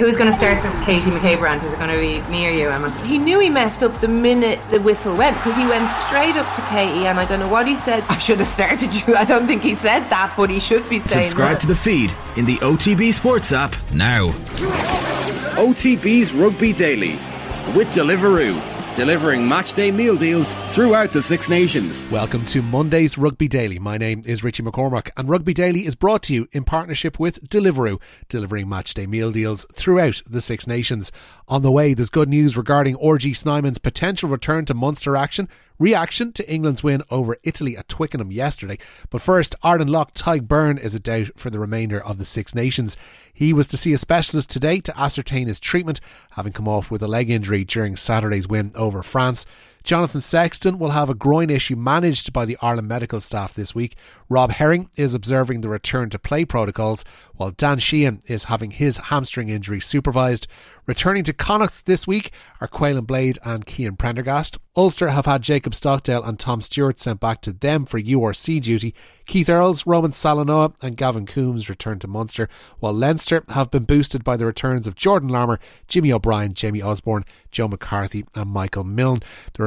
Who's going to start the Katie McCabe rant? Is it going to be me or you, Emma? He knew he messed up the minute the whistle went because he went straight up to Katie and I don't know what he said. I should have started you. I don't think he said that, but he should be saying Subscribe that. to the feed in the OTB Sports app now. OTB's Rugby Daily with Deliveroo delivering matchday meal deals throughout the Six Nations. Welcome to Monday's Rugby Daily. My name is Richie McCormack, and Rugby Daily is brought to you in partnership with Deliveroo, delivering matchday meal deals throughout the Six Nations. On the way, there's good news regarding RG Snyman's potential return to Munster action, reaction to England's win over Italy at Twickenham yesterday. But first, Ireland lock Tadhg Beirne is a doubt for the remainder of the Six Nations. He was to see a specialist today to ascertain his treatment, having come off with a leg injury during Saturday's win over France. Jonathan Sexton will have a groin issue managed by the Ireland medical staff this week. Rob Herring is observing the return to play protocols, while Dan Sheehan is having his hamstring injury supervised. Returning to Connacht this week are Caolin Blade and Cian Prendergast. Ulster have had Jacob Stockdale and Tom Stewart sent back to them for URC duty. Keith Earls, Roman Salanoa, and Gavin Coombes return to Munster, while Leinster have been boosted by the returns of Jordan Larmour, Jimmy O'Brien, Jamie Osborne, Joe McCarthy, and Michael Milne.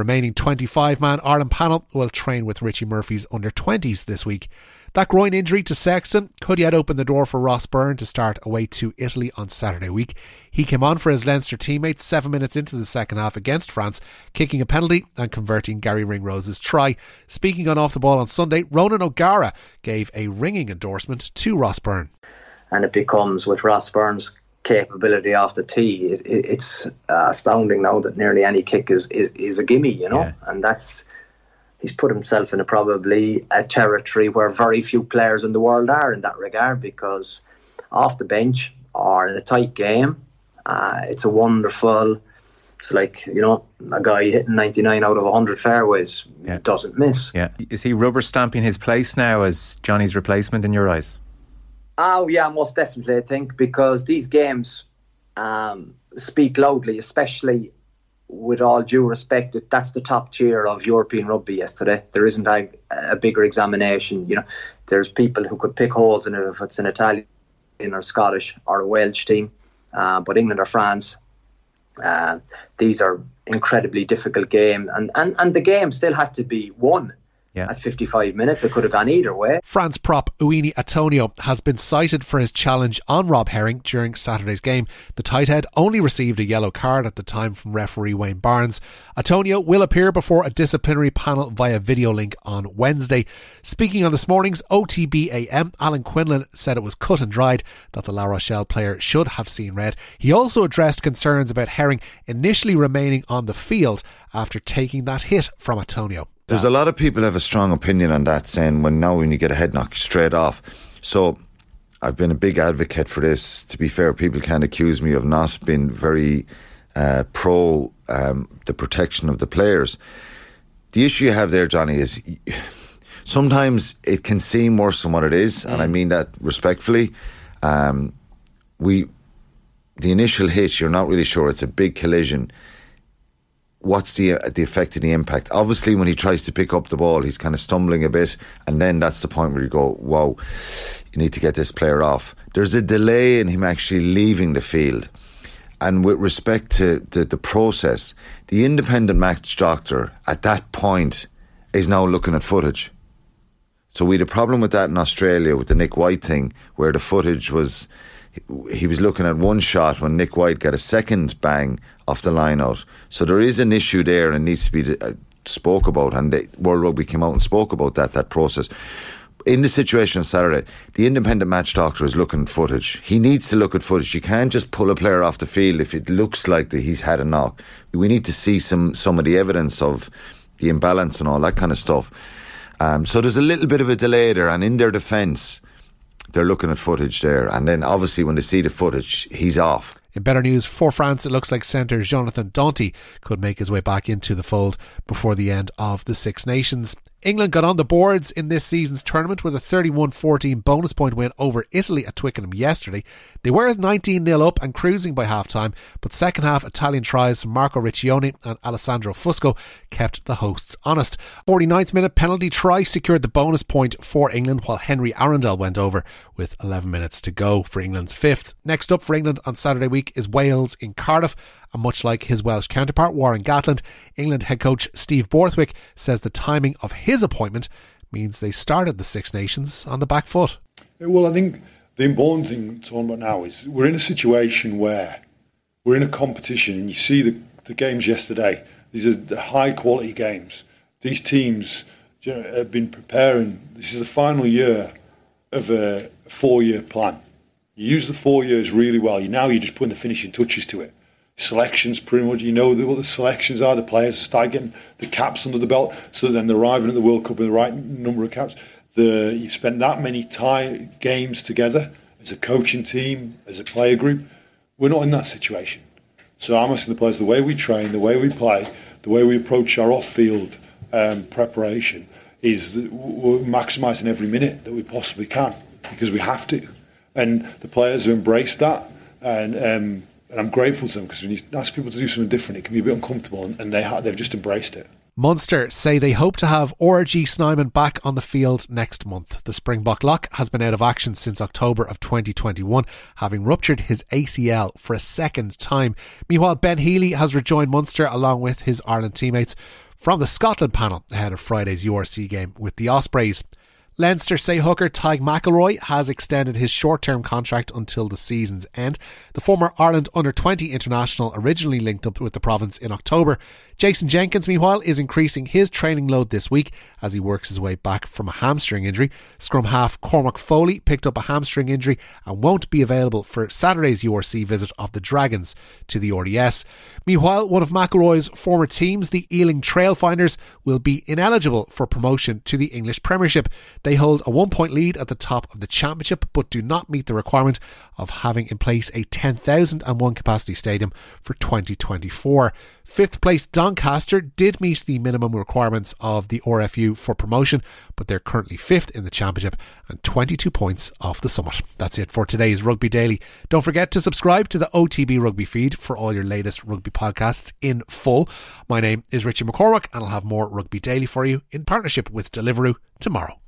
Remaining 25 man Ireland panel will train with Richie Murphy's under 20s this week. That groin injury to Sexton could yet open the door for Ross Byrne to start away to Italy on Saturday week. He came on for his Leinster teammates seven minutes into the second half against France, kicking a penalty and converting Garry Ringrose's try. Speaking on off the ball on Sunday, Ronan O'Gara gave a ringing endorsement to Ross Byrne. And it becomes with Ross Byrne's capability off the tee, it, it, it's uh, astounding now that nearly any kick is, is, is a gimme, you know, yeah. and that's he's put himself in a probably a territory where very few players in the world are in that regard because off the bench or in a tight game, uh, it's a wonderful. It's like you know a guy hitting 99 out of 100 fairways yeah. doesn't miss. Yeah, is he rubber stamping his place now as Johnny's replacement in your eyes? Oh yeah, most definitely. I think because these games um, speak loudly, especially with all due respect, That that's the top tier of European rugby yesterday. There isn't a, a, bigger examination. You know, there's people who could pick holes in it if it's an Italian or Scottish or a Welsh team, uh, but England or France, uh, these are incredibly difficult games, and, and and the game still had to be won yeah. At 55 minutes, it could have gone either way. France prop Uini Atonio has been cited for his challenge on Rob Herring during Saturday's game. The tight head only received a yellow card at the time from referee Wayne Barnes. Atonio will appear before a disciplinary panel via video link on Wednesday. Speaking on this morning's OTBAM, Alan Quinlan said it was cut and dried that the La Rochelle player should have seen red. He also addressed concerns about Herring initially remaining on the field after taking that hit from Atonio. There's a lot of people have a strong opinion on that, saying when now when you get a head knock straight off. So I've been a big advocate for this. To be fair, people can accuse me of not being very uh, pro um, the protection of the players. The issue you have there, Johnny, is sometimes it can seem worse than what it is, and I mean that respectfully. Um, we, the initial hit, you're not really sure. It's a big collision what's the uh, the effect and the impact? Obviously, when he tries to pick up the ball, he's kind of stumbling a bit, and then that's the point where you go, "Wow, you need to get this player off." There's a delay in him actually leaving the field, and with respect to the, the process, the independent match doctor at that point is now looking at footage. So we had a problem with that in Australia with the Nick White thing, where the footage was he was looking at one shot when Nick White got a second bang off the line out. So there is an issue there and needs to be uh, spoke about. And the World Rugby came out and spoke about that that process. In the situation on Saturday, the independent match doctor is looking at footage. He needs to look at footage. You can't just pull a player off the field if it looks like that he's had a knock. We need to see some some of the evidence of the imbalance and all that kind of stuff. Um, so there's a little bit of a delay there, and in their defence, they're looking at footage there. And then obviously when they see the footage, he's off. In better news for France, it looks like centre Jonathan Danty could make his way back into the fold before the end of the Six Nations. England got on the boards in this season's tournament with a 31 14 bonus point win over Italy at Twickenham yesterday. They were 19 0 up and cruising by half time, but second half Italian tries from Marco Riccioni and Alessandro Fusco kept the hosts honest. 49th minute penalty try secured the bonus point for England while Henry Arundell went over with 11 minutes to go for England's fifth. Next up for England on Saturday week is Wales in Cardiff. And much like his Welsh counterpart, Warren Gatland, England head coach Steve Borthwick says the timing of his appointment means they started the Six Nations on the back foot. Well, I think the important thing to talk about now is we're in a situation where we're in a competition, and you see the, the games yesterday. These are the high quality games. These teams have been preparing. This is the final year of a four year plan. You use the four years really well. You now you're just putting the finishing touches to it selections pretty much. You know what the selections are. The players start getting the caps under the belt, so then they're arriving at the World Cup with the right number of caps. The you've spent that many tie games together as a coaching team, as a player group. We're not in that situation. So I'm asking the players the way we train, the way we play, the way we approach our off-field um, preparation is we're maximising every minute that we possibly can because we have to. And the players have embraced that. And um, and I'm grateful to them because when you ask people to do something different, it can be a bit uncomfortable, and they ha- they've just embraced it. Munster say they hope to have RG Snyman back on the field next month. The Springbok lock has been out of action since October of 2021, having ruptured his ACL for a second time. Meanwhile, Ben Healy has rejoined Munster along with his Ireland teammates from the Scotland panel ahead of Friday's URC game with the Ospreys. Leinster say hooker Tadgh McElroy has extended his short term contract until the season's end. The former Ireland under 20 international originally linked up with the province in October Jason Jenkins, meanwhile, is increasing his training load this week as he works his way back from a hamstring injury. Scrum half Cormac Foley picked up a hamstring injury and won't be available for Saturday's URC visit of the Dragons to the RDS. Meanwhile, one of McElroy's former teams, the Ealing Trailfinders, will be ineligible for promotion to the English Premiership. They hold a one point lead at the top of the championship but do not meet the requirement of having in place a 10,001 capacity stadium for 2024. Fifth place Doncaster did meet the minimum requirements of the RFU for promotion, but they're currently fifth in the championship and 22 points off the summit. That's it for today's Rugby Daily. Don't forget to subscribe to the OTB Rugby feed for all your latest rugby podcasts in full. My name is Richie McCormack and I'll have more Rugby Daily for you in partnership with Deliveroo tomorrow.